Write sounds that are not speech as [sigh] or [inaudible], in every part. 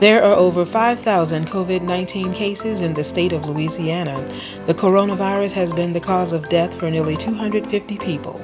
There are over 5,000 COVID 19 cases in the state of Louisiana. The coronavirus has been the cause of death for nearly 250 people.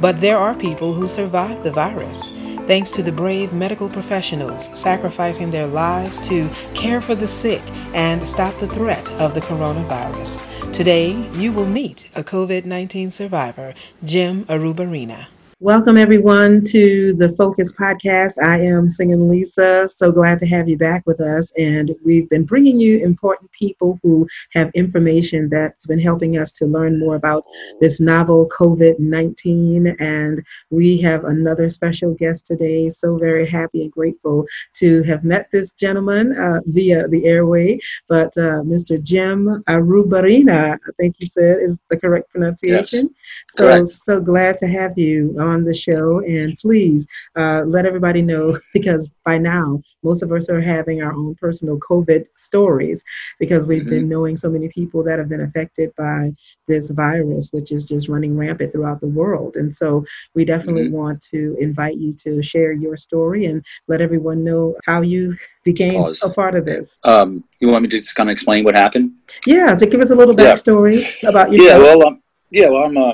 But there are people who survived the virus. Thanks to the brave medical professionals sacrificing their lives to care for the sick and stop the threat of the coronavirus. Today, you will meet a COVID 19 survivor, Jim Arubarina. Welcome, everyone, to the Focus Podcast. I am Singing Lisa. So glad to have you back with us. And we've been bringing you important people who have information that's been helping us to learn more about this novel COVID 19. And we have another special guest today. So very happy and grateful to have met this gentleman uh, via the airway. But uh, Mr. Jim Arubarina, I think you said is the correct pronunciation. Yes. So, correct. so glad to have you on the show. And please uh, let everybody know [laughs] because by now, most of us are having our own personal COVID stories because we've mm-hmm. been knowing so many people that have been affected by this virus, which is just running rampant throughout the world. And so we definitely mm-hmm. want to invite you to share your story and let everyone know how you [laughs] became Pause. a part of this. Um, you want me to just kind of explain what happened? Yeah, so give us a little backstory yeah. about yourself. Yeah, well, um, yeah, well, I'm uh,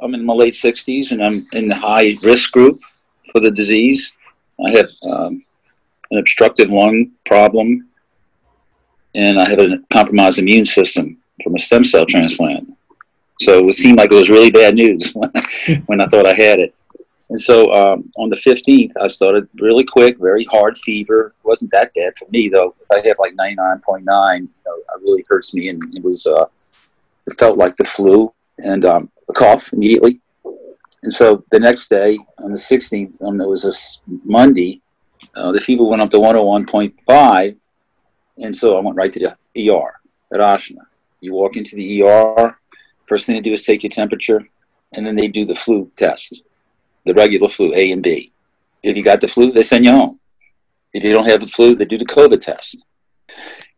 I'm in my late 60s and I'm in the high risk group for the disease. I have um, an obstructive lung problem and I have a compromised immune system from a stem cell transplant. So it seemed like it was really bad news [laughs] when I, when I thought I had it. And so um, on the 15th, I started really quick, very hard fever. It wasn't that bad for me, though. If I have like 99.9, you know, it really hurts me. And it was, uh, it felt like the flu. And um, a cough immediately. And so the next day, on the 16th, um, it was a Monday, uh, the fever went up to 101.5. And so I went right to the ER at Ochsner. You walk into the ER, first thing they do is take your temperature, and then they do the flu test, the regular flu, A and B. If you got the flu, they send you home. If you don't have the flu, they do the COVID test.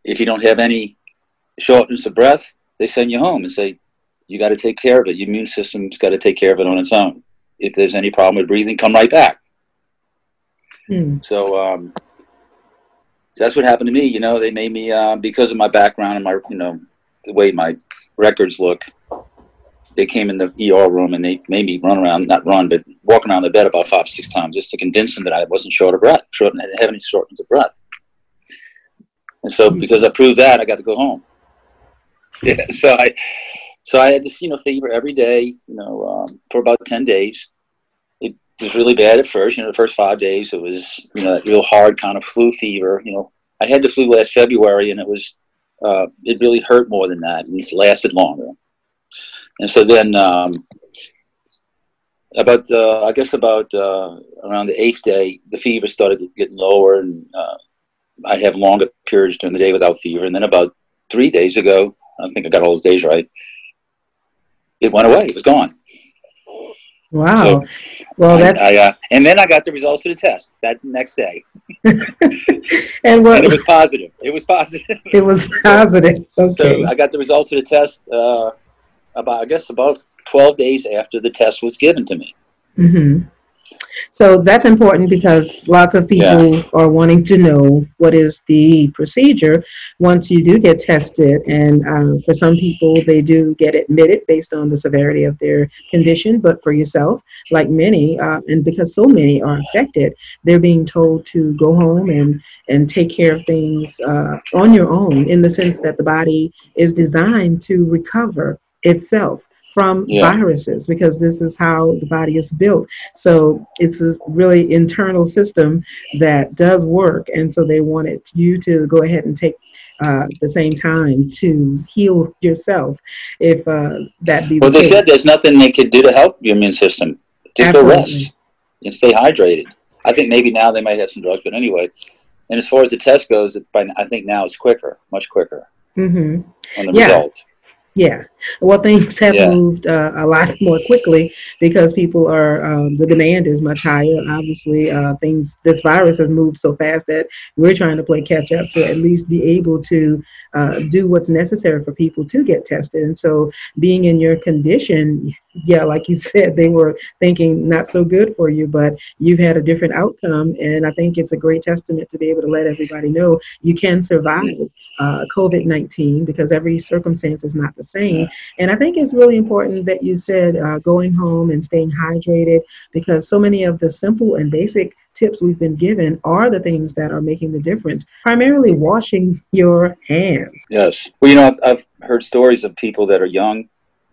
If you don't have any shortness of breath, they send you home and say, you got to take care of it. Your immune system's got to take care of it on its own. If there's any problem with breathing, come right back. Hmm. So um, that's what happened to me. You know, they made me uh, because of my background and my, you know, the way my records look. They came in the ER room and they made me run around, not run, but walk around the bed about five, six times just to convince them that I wasn't short of breath, short, and didn't have any shortness of breath. And so, hmm. because I proved that, I got to go home. Yeah, [laughs] so I, so I had this, you know, fever every day, you know, um, for about 10 days. It was really bad at first. You know, the first five days, it was, you know, that real hard kind of flu fever. You know, I had the flu last February and it was, uh, it really hurt more than that and it lasted longer. And so then, um, about, uh, I guess about uh, around the eighth day, the fever started getting lower and uh, I'd have longer periods during the day without fever. And then about three days ago, I think I got all those days right it went away. It was gone. Wow. So well, that's I, uh, and then I got the results of the test that next day. [laughs] and, what, and it was [laughs] positive. It was positive. It was [laughs] positive. So, okay. So I got the results of the test uh, about I guess about twelve days after the test was given to me. Mm-hmm. So that's important because lots of people yeah. are wanting to know what is the procedure once you do get tested. And uh, for some people, they do get admitted based on the severity of their condition. But for yourself, like many, uh, and because so many are affected, they're being told to go home and, and take care of things uh, on your own in the sense that the body is designed to recover itself from yeah. viruses because this is how the body is built. So it's a really internal system that does work. And so they wanted you to go ahead and take uh, the same time to heal yourself if uh, that be well the they case. said there's nothing they could do to help your immune system just Absolutely. go rest and stay hydrated i think maybe now they might have some drugs but anyway and as far as the test goes i think now it's quicker much quicker mm-hmm. on the yeah. result yeah. Well, things have yeah. moved uh, a lot [laughs] more quickly because people are, um, the demand is much higher. Obviously, uh, things, this virus has moved so fast that we're trying to play catch up to at least be able to uh, do what's necessary for people to get tested. And so, being in your condition, yeah, like you [laughs] said, they were thinking not so good for you, but you've had a different outcome. And I think it's a great testament to be able to let everybody know you can survive uh, COVID 19 because every circumstance is not the same. And I think it's really important that you said uh, going home and staying hydrated because so many of the simple and basic tips we've been given are the things that are making the difference. Primarily washing your hands. Yes. Well, you know, I've, I've heard stories of people that are young,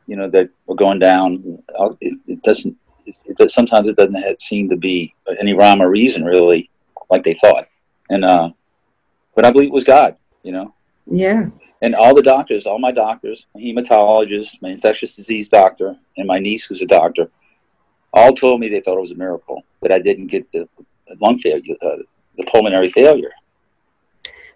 you know, that are going down. It, it doesn't, it, sometimes it doesn't seem to be any rhyme or reason really like they thought. And, uh, but I believe it was God, you know? Yeah. And all the doctors, all my doctors, my hematologist, my infectious disease doctor, and my niece who's a doctor, all told me they thought it was a miracle that I didn't get the, the lung failure, uh, the pulmonary failure.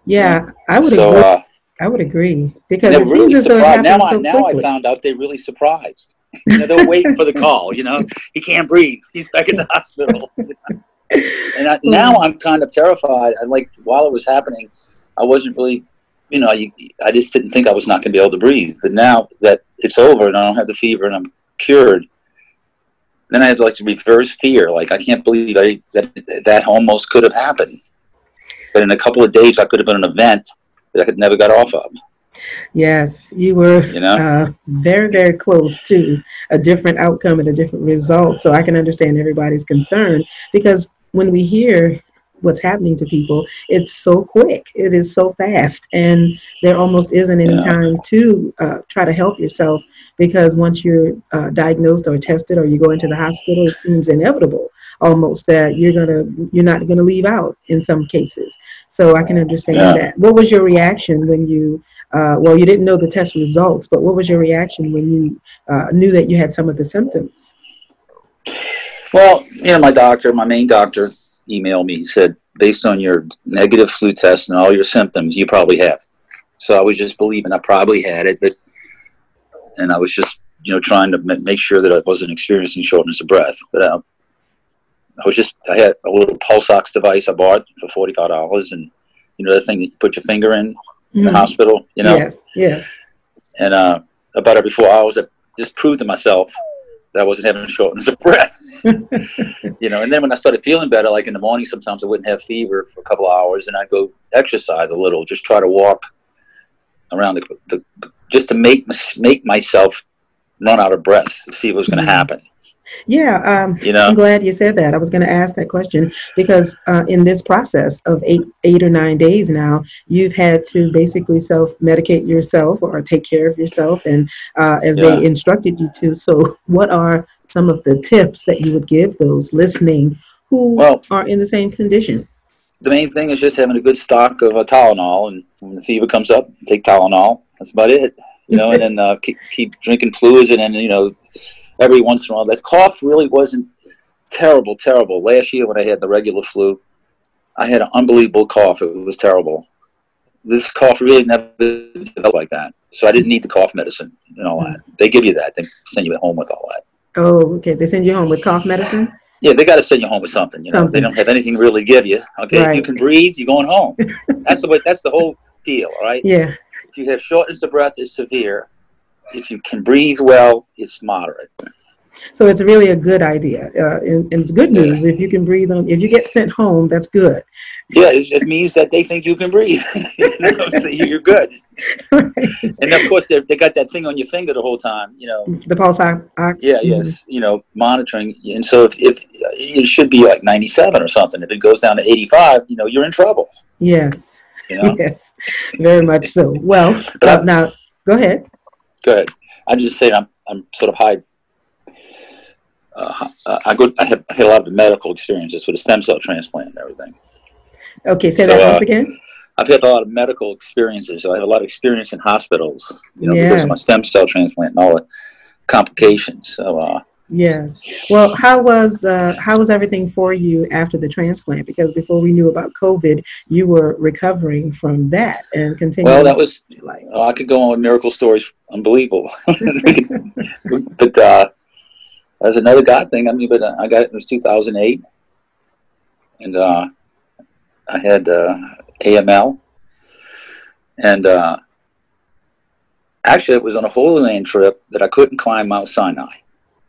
Yeah, I would so, agree. Uh, I would agree because it really seems surprised. Now, so I, now I found out they're really surprised. [laughs] you know, they're waiting for the call. You know, he can't breathe. He's back at the hospital. [laughs] and I, now I'm kind of terrified. I like while it was happening, I wasn't really, you know, I, I just didn't think I was not going to be able to breathe. But now that it's over and I don't have the fever and I'm cured, then I had to like reverse fear. Like I can't believe I, that that almost could have happened. But in a couple of days, I could have been an event that I could never got off of. Yes, you were you know? uh, very, very close to a different outcome and a different result. So I can understand everybody's concern because when we hear what's happening to people, it's so quick, it is so fast, and there almost isn't any yeah. time to uh, try to help yourself because once you're uh, diagnosed or tested or you go into the hospital, it seems inevitable almost that you're gonna you're not gonna leave out in some cases. So I can understand yeah. that. What was your reaction when you uh, well you didn't know the test results, but what was your reaction when you uh, knew that you had some of the symptoms? Well, you know, my doctor, my main doctor, emailed me. He said, based on your negative flu test and all your symptoms, you probably have it. So I was just believing I probably had it, but and I was just you know trying to make sure that I wasn't experiencing shortness of breath. But uh, I was just I had a little pulse ox device I bought for forty five dollars, and you know the thing that you put your finger in mm-hmm. in the mm-hmm. hospital, you know. Yes. Yes. And uh, about every four hours, I just proved to myself that I wasn't having shortness of breath. [laughs] you know, and then when I started feeling better, like in the morning, sometimes I wouldn't have fever for a couple of hours, and I'd go exercise a little, just try to walk around the, the just to make make myself run out of breath to see what was going to mm-hmm. happen. Yeah, um, you know, I'm glad you said that. I was going to ask that question because uh, in this process of eight, eight or nine days now, you've had to basically self-medicate yourself or take care of yourself, and uh, as yeah. they instructed you to. So, what are some of the tips that you would give those listening who well, are in the same condition? The main thing is just having a good stock of a Tylenol, and when the fever comes up, take Tylenol. That's about it. You know, and [laughs] then uh, keep, keep drinking fluids, and then you know every once in a while. That cough really wasn't terrible, terrible. Last year when I had the regular flu, I had an unbelievable cough. It was terrible. This cough really never developed like that. So I didn't need the cough medicine and all that. They give you that. They send you home with all that. Oh, okay. They send you home with cough medicine? Yeah, they got to send you home with something. You know, something. they don't have anything really to give you. Okay, right. you can breathe. You're going home. that's the way. That's the whole deal. All right. Yeah. If you have shortness of breath, it's severe if you can breathe well, it's moderate. So it's really a good idea, uh, and, and, it's good news yeah. if you can breathe on. If you get sent home, that's good. Yeah, it, it means that they think you can breathe. [laughs] you know, so you're good. Right. [laughs] And of course, they they got that thing on your finger the whole time. You know, the pulse ox. Yeah, mm-hmm. yes. You know, monitoring, and so if, if it should be like 97 or something, if it goes down to 85, you know, you're in trouble. Yes. You know? [laughs] Yes, very much so. Well, uh, now go ahead. Go ahead. I'm just saying I'm I'm sort of high. Uh, I go. I have, I had a lot of medical experiences with a stem cell transplant and everything. Okay, say so, that once uh, again. I've had a lot of medical experiences. So I have a lot of experience in hospitals, you know, yeah. because of my stem cell transplant and all the complications. So, uh, Yes. Well, how was uh, how was everything for you after the transplant? Because before we knew about COVID, you were recovering from that and continuing. Well, that was like oh, I could go on miracle stories, unbelievable. [laughs] but uh, that's another God thing. I mean, but uh, I got it. It was 2008, and uh, I had uh, AML, and uh, actually, it was on a Holy Land trip that I couldn't climb Mount Sinai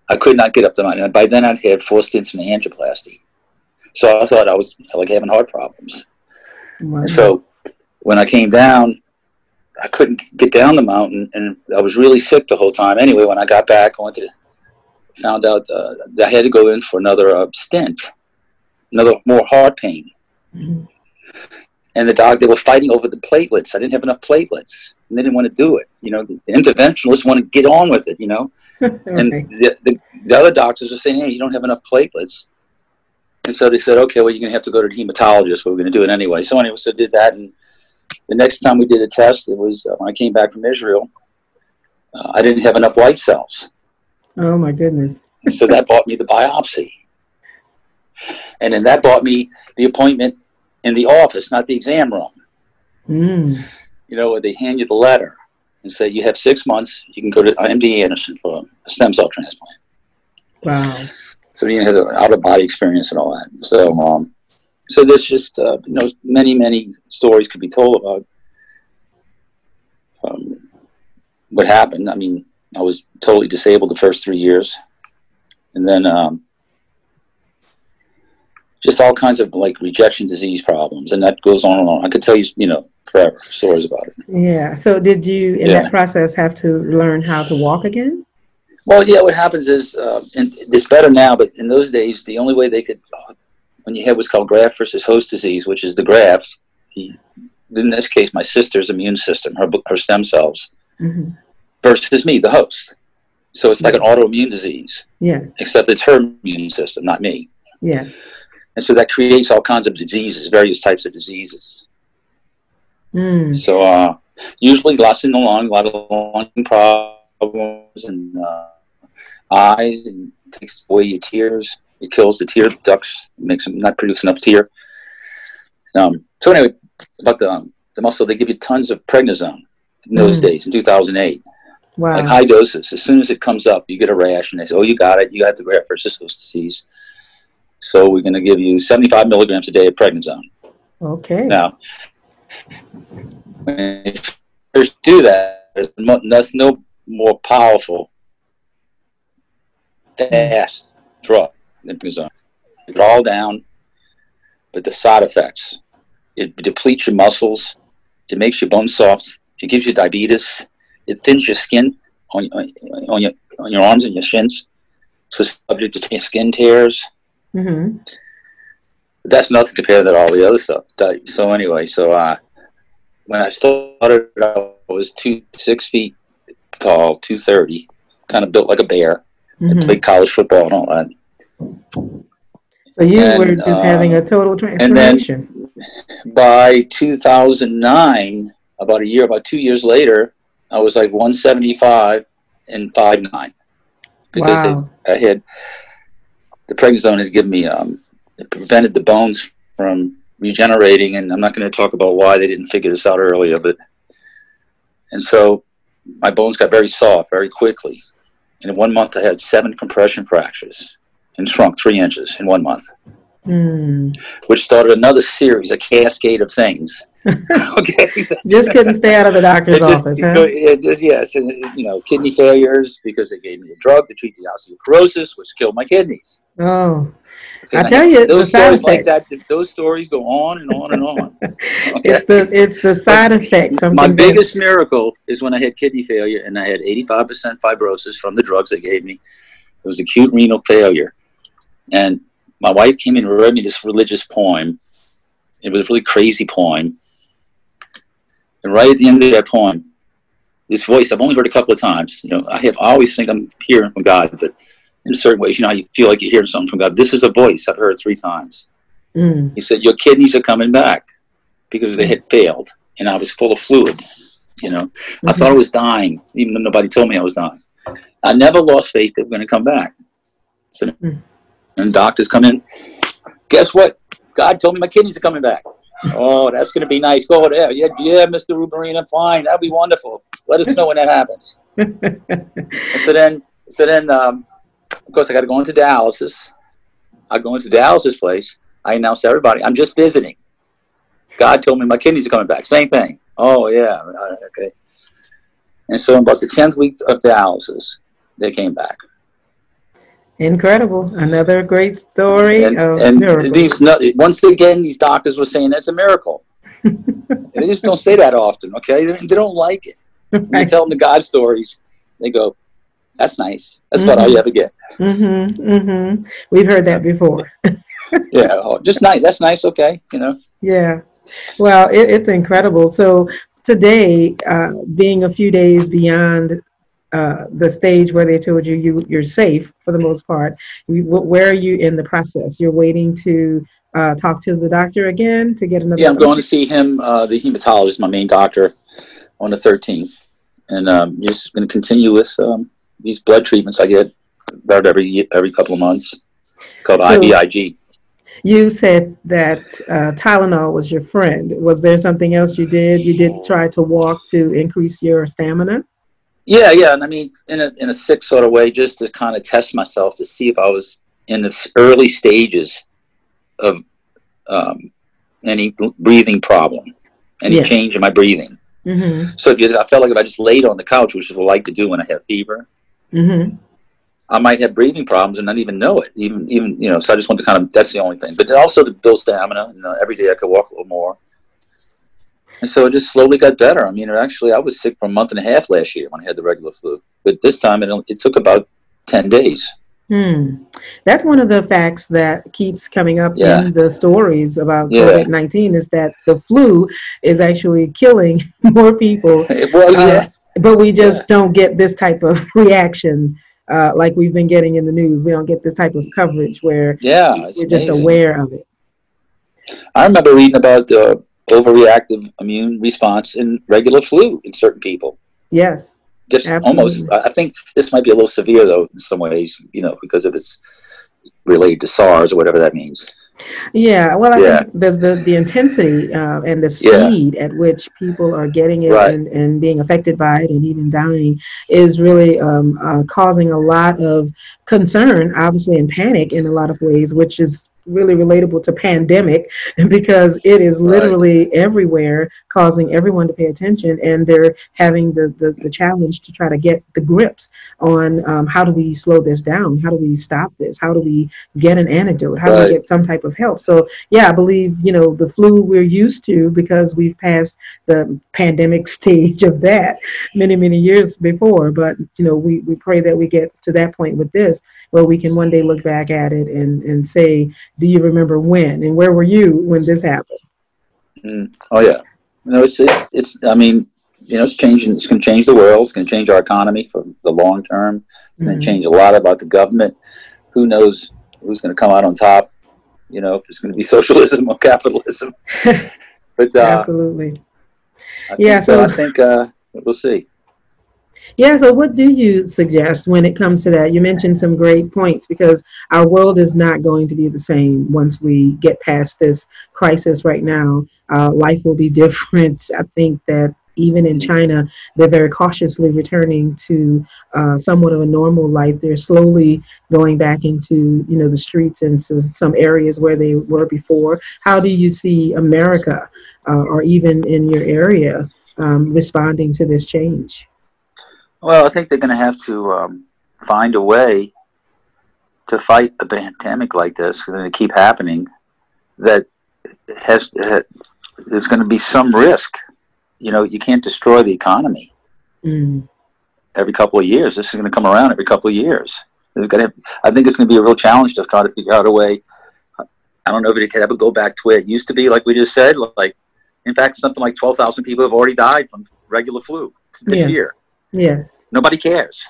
I could not get up the mountain. And by then, I'd had four stents in angioplasty. So I thought I was like having heart problems. Wow. So when I came down, I couldn't get down the mountain, and I was really sick the whole time. Anyway, when I got back, I went to found out uh, that I had to go in for another uh, stent, another more heart pain. Mm-hmm. And the dog they were fighting over the platelets. I didn't have enough platelets, and they didn't want to do it. You know, the, the interventionalists want to get on with it. You know, okay. [laughs] and the, the, the other doctors were saying, "Hey, you don't have enough platelets." And so they said, "Okay, well, you're going to have to go to the hematologist, but we're going to do it anyway." So anyway, so did that, and the next time we did a test, it was uh, when I came back from Israel. Uh, I didn't have enough white cells. Oh my goodness! so that bought me the biopsy, and then that bought me the appointment in the office, not the exam room. Mm. You know, where they hand you the letter and say you have six months. You can go to MD Anderson for a stem cell transplant. Wow! So you had an out of body experience and all that. So, um, so there's just uh, you know many many stories could be told about um, what happened. I mean, I was totally disabled the first three years, and then um, just all kinds of like rejection disease problems, and that goes on and on. I could tell you, you know, forever stories about it. Yeah. So, did you in yeah. that process have to learn how to walk again? Well, yeah. What happens is, uh, and it's better now, but in those days, the only way they could when you had what's called graft versus host disease, which is the graft, in this case, my sister's immune system, her, her stem cells, mm-hmm. versus me, the host. So it's like an autoimmune disease. Yeah. Except it's her immune system, not me. Yeah. And so that creates all kinds of diseases, various types of diseases. Mm. So uh, usually lots in the lung, a lot of lung problems and uh, eyes, and takes away your tears. It kills the tear ducts, makes them not produce enough tear. Um, so anyway, about the um, the muscle, they give you tons of prednisone in those mm. days in 2008. Wow. Like high doses. As soon as it comes up, you get a rash, and they say, "Oh, you got it. You got the graft versus host disease." So we're going to give you 75 milligrams a day of prednisone. Okay. Now, when you first do that, that's no more powerful, fast drug prednisone. It all down, but the side effects. It depletes your muscles. It makes your bones soft. It gives you diabetes. It thins your skin on, on your on your arms and your shins. So subject to skin tears. Mm-hmm. That's nothing compared to all the other stuff. So anyway, so uh, when I started, I was two six feet tall, two thirty, kind of built like a bear, mm-hmm. and played college football and all that. So you and, were just uh, having a total transformation. And then by 2009, about a year, about two years later, I was like 175 and 5'9". Because wow. I had, the prednisone had given me, um, it prevented the bones from regenerating. And I'm not going to talk about why they didn't figure this out earlier, but, and so my bones got very soft very quickly. And in one month, I had seven compression fractures and shrunk three inches in one month, mm. which started another series, a cascade of things. [laughs] okay, [laughs] just couldn't stay out of the doctor's just, office. Huh? It just, yes, and you know, kidney failures because they gave me a drug to treat the osteoporosis, which killed my kidneys. Oh. I tell you, those stories like that. Those stories go on and on and on. [laughs] Okay? it's the it's the side effects. I'm my convinced. biggest miracle is when I had kidney failure and I had 85% fibrosis from the drugs they gave me. It was acute renal failure, and my wife came in and read me this religious poem. It was a really crazy poem. And right at the end of that poem, this voice I've only heard a couple of times. You know, I have I always think I'm hearing from God, but in certain ways, you know, you feel like you're hearing something from God. This is a voice I've heard three times. Mm. He said, "Your kidneys are coming back because they had failed, and I was full of fluid. You know, mm-hmm. I thought I was dying, even though nobody told me I was dying. I never lost faith that we're going to come back. So." Mm and doctors come in. Guess what? God told me my kidneys are coming back. Oh, that's going to be nice. Go there. Yeah, yeah, Mr. Rubarina, fine. That'd be wonderful. Let us know when that happens. [laughs] so then, so then, um, of course, I got to go into dialysis. I go into dialysis place. I announce to everybody, I'm just visiting. God told me my kidneys are coming back. Same thing. Oh yeah, okay. And so, about the tenth week of dialysis, they came back. Incredible. Another great story And, of and miracles. these once again, these doctors were saying it's a miracle. [laughs] they just don't say that often. Okay, they, they don't like it. When you tell them the God stories, they go, "That's nice. That's about all you ever get." Mm-hmm, mm-hmm. We've heard that before. [laughs] Yeah, oh, just nice. That's nice. Okay, you know. Yeah. Well, it, it's incredible. So today, uh, being a few days beyond uh, the stage where they told you, you you're safe for the most part, you, where are you in the process? You're waiting to uh, talk to the doctor again to get another. Yeah, I'm going to see him, uh, the hematologist, my main doctor, on the 13th, and um, just going to continue with um, these blood treatments I get about every every couple of months, called So- IVIG. You said that uh, Tylenol was your friend. Was there something else you did? You did try to walk to increase your stamina. Yeah, yeah, and I mean, in a in a sick sort of way, just to kind of test myself to see if I was in the early stages of um, any breathing problem, any change in my breathing. Mm-hmm. So if you, I felt like if I just laid on the couch, which is what I like to do when I have fever, Mm-hmm. I might have breathing problems and not even know it. Even even you know, so I just want to kind of that's the only thing. But also to build stamina. You know, every day I could walk a little more. And so it just slowly got better. I mean, actually, I was sick for a month and a half last year when I had the regular flu. But this time it, it took about 10 days. Hmm. That's one of the facts that keeps coming up Yeah. in the stories about Yeah. COVID 19 is that the flu is actually killing [laughs] more people, [laughs] Well, Uh, yeah. but we just don't get this type of [laughs] reaction uh, like we've been getting in the news. We don't get this type of coverage where Yeah. We're just aware of it. I remember reading about the overreactive immune response in regular flu in certain people. Yes. Just almost, Absolutely. I I think this might be a little severe though in some ways, you know, because of it's related to SARS or whatever that means. Yeah, well, I Yeah. think the, the, the intensity uh, and the Yeah. speed at which people are getting it Right. and, and being affected by it and even dying is really um, uh, causing a lot of concern, obviously, and panic in a lot of ways, which is really relatable to pandemic [laughs] because it is Right. literally everywhere causing everyone to pay attention and they're having the, the, the challenge to try to get the grips on um, how do we slow this down? How do we stop this? How do we get an antidote? How do we get some type of help? So yeah i believe you know the flu we're used to because we've passed the pandemic [laughs] stage of that many many years before. But you know we, we pray that we get to that point with this where we can one day look back at it and, and say do you remember when and where were you when this happened Mm. Oh yeah, you know it's it's it's. I mean, you know, it's changing. It's going to change the world. It's going to change our economy for the long term. It's going to change a lot about the government. Who knows who's going to come out on top? You know, if it's going to be [laughs] socialism or capitalism. [laughs] But uh, absolutely I Yeah, think, uh, so- I think uh, we'll see. Yeah, so what do you suggest when it comes to that? You mentioned some great points because our world is not going to be the same once we get past this crisis right now. Uh, life will be [laughs] different. I think that even in China, they're very cautiously returning to uh, somewhat of a normal life. They're slowly going back into, you know, the streets and to some areas where they were before. How do you see America uh, or even in your area um, responding to this change? Well, I think they're going to have to um, find a way to fight a pandemic like this. It's going to keep happening. That has uh, there's going to be some risk. You know, you can't destroy the economy Mm. every couple of years. This is going to come around every couple of years. There's going to, I think it's going to be a real challenge to try to figure out a way. I don't know if it could ever go back to where it used to be, like we just said. Like, in fact, something like 12,000 people have already died from regular flu this Yes. year. Yes. Nobody cares.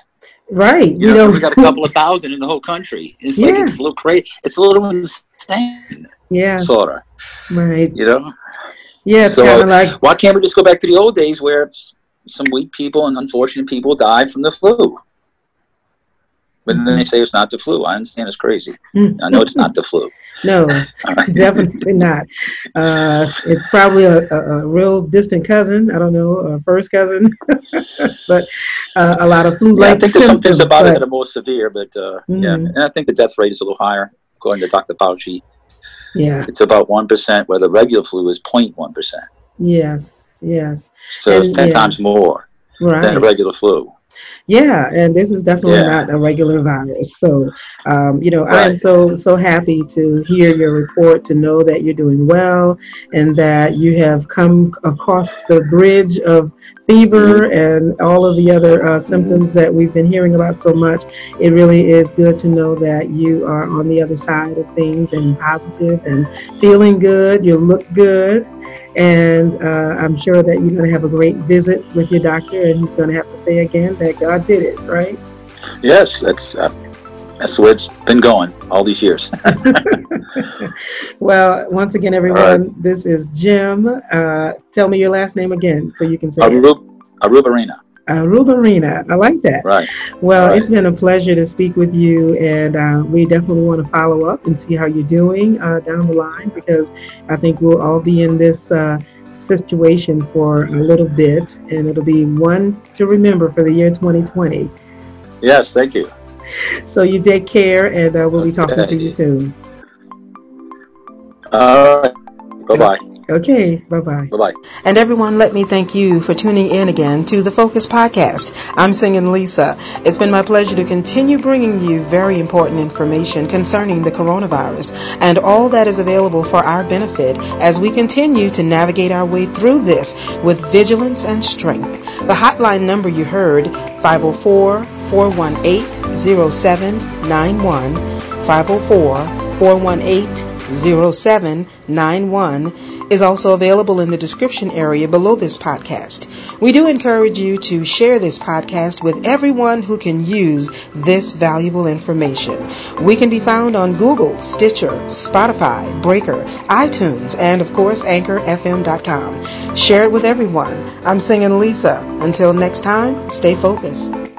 Right. You we know, don't. we got a couple of [laughs] thousand in the whole country. It's like it's a little crazy. It's a little insane, yeah. sort of. Right. You know, Yeah. So- kind of like. why can't we just go back to the old days where some weak people and unfortunate people died from the flu? But then they say it's not the flu. I understand it's crazy. I know it's not the flu. No, [laughs] definitely not. Uh, it's probably a, a, a real distant cousin. I don't know, a first cousin, [laughs] but uh, a lot of flu Yeah, I think there's some things about it that are more severe, but uh, yeah, Mhm. and I think the death rate is a little higher, according to Dr. Fauci. yeah. It's about one percent, where the regular flu is 0.1 percent. Yes. Yes. So it's ten yeah. times more than Right. a regular flu. Yeah, and this is definitely yeah. not a regular virus. So, um, you know, right. I'm so so happy to hear your report, to know that you're doing well, and that you have come across the bridge of fever mm-hmm. and all of the other uh, symptoms that we've been hearing about so much. It really is good to know that you are on the other side of things and positive and feeling good. You look good. And uh, I'm sure that you're going to have a great visit with your doctor, and he's going to have to say again that God did it, right? Yes, that's uh, that's the way it's been going all these years. [laughs] well, once again, everyone, right. this is Jim. Uh, tell me your last name again, so you can say Arub- Arubarina. Arubarina. I like that. Right. Well, right. it's been a pleasure to speak with you, and uh, we definitely want to follow up and see how you're doing uh, down the line because I think we'll all be in this uh, situation for a little bit, and it'll be one to remember for the year 2020. Yes, thank you. So you take care, and uh, we'll be talking to you soon. All right. Bye bye. Okay, bye bye. Bye bye. And everyone, let me thank you for tuning in again to the Focus Podcast. I'm singing Lisa. It's been my pleasure to continue bringing you very important information concerning the coronavirus and all that is available for our benefit as we continue to navigate our way through this with vigilance and strength. The hotline number you heard, 504 418 0791. 504 418 0791 is also available in the description area below this podcast. We do encourage you to share this podcast with everyone who can use this valuable information. We can be found on Google, Stitcher, Spotify, Breaker, iTunes, and of course AnchorFM.com. Share it with everyone. I'm singing Lisa. Until next time, stay focused.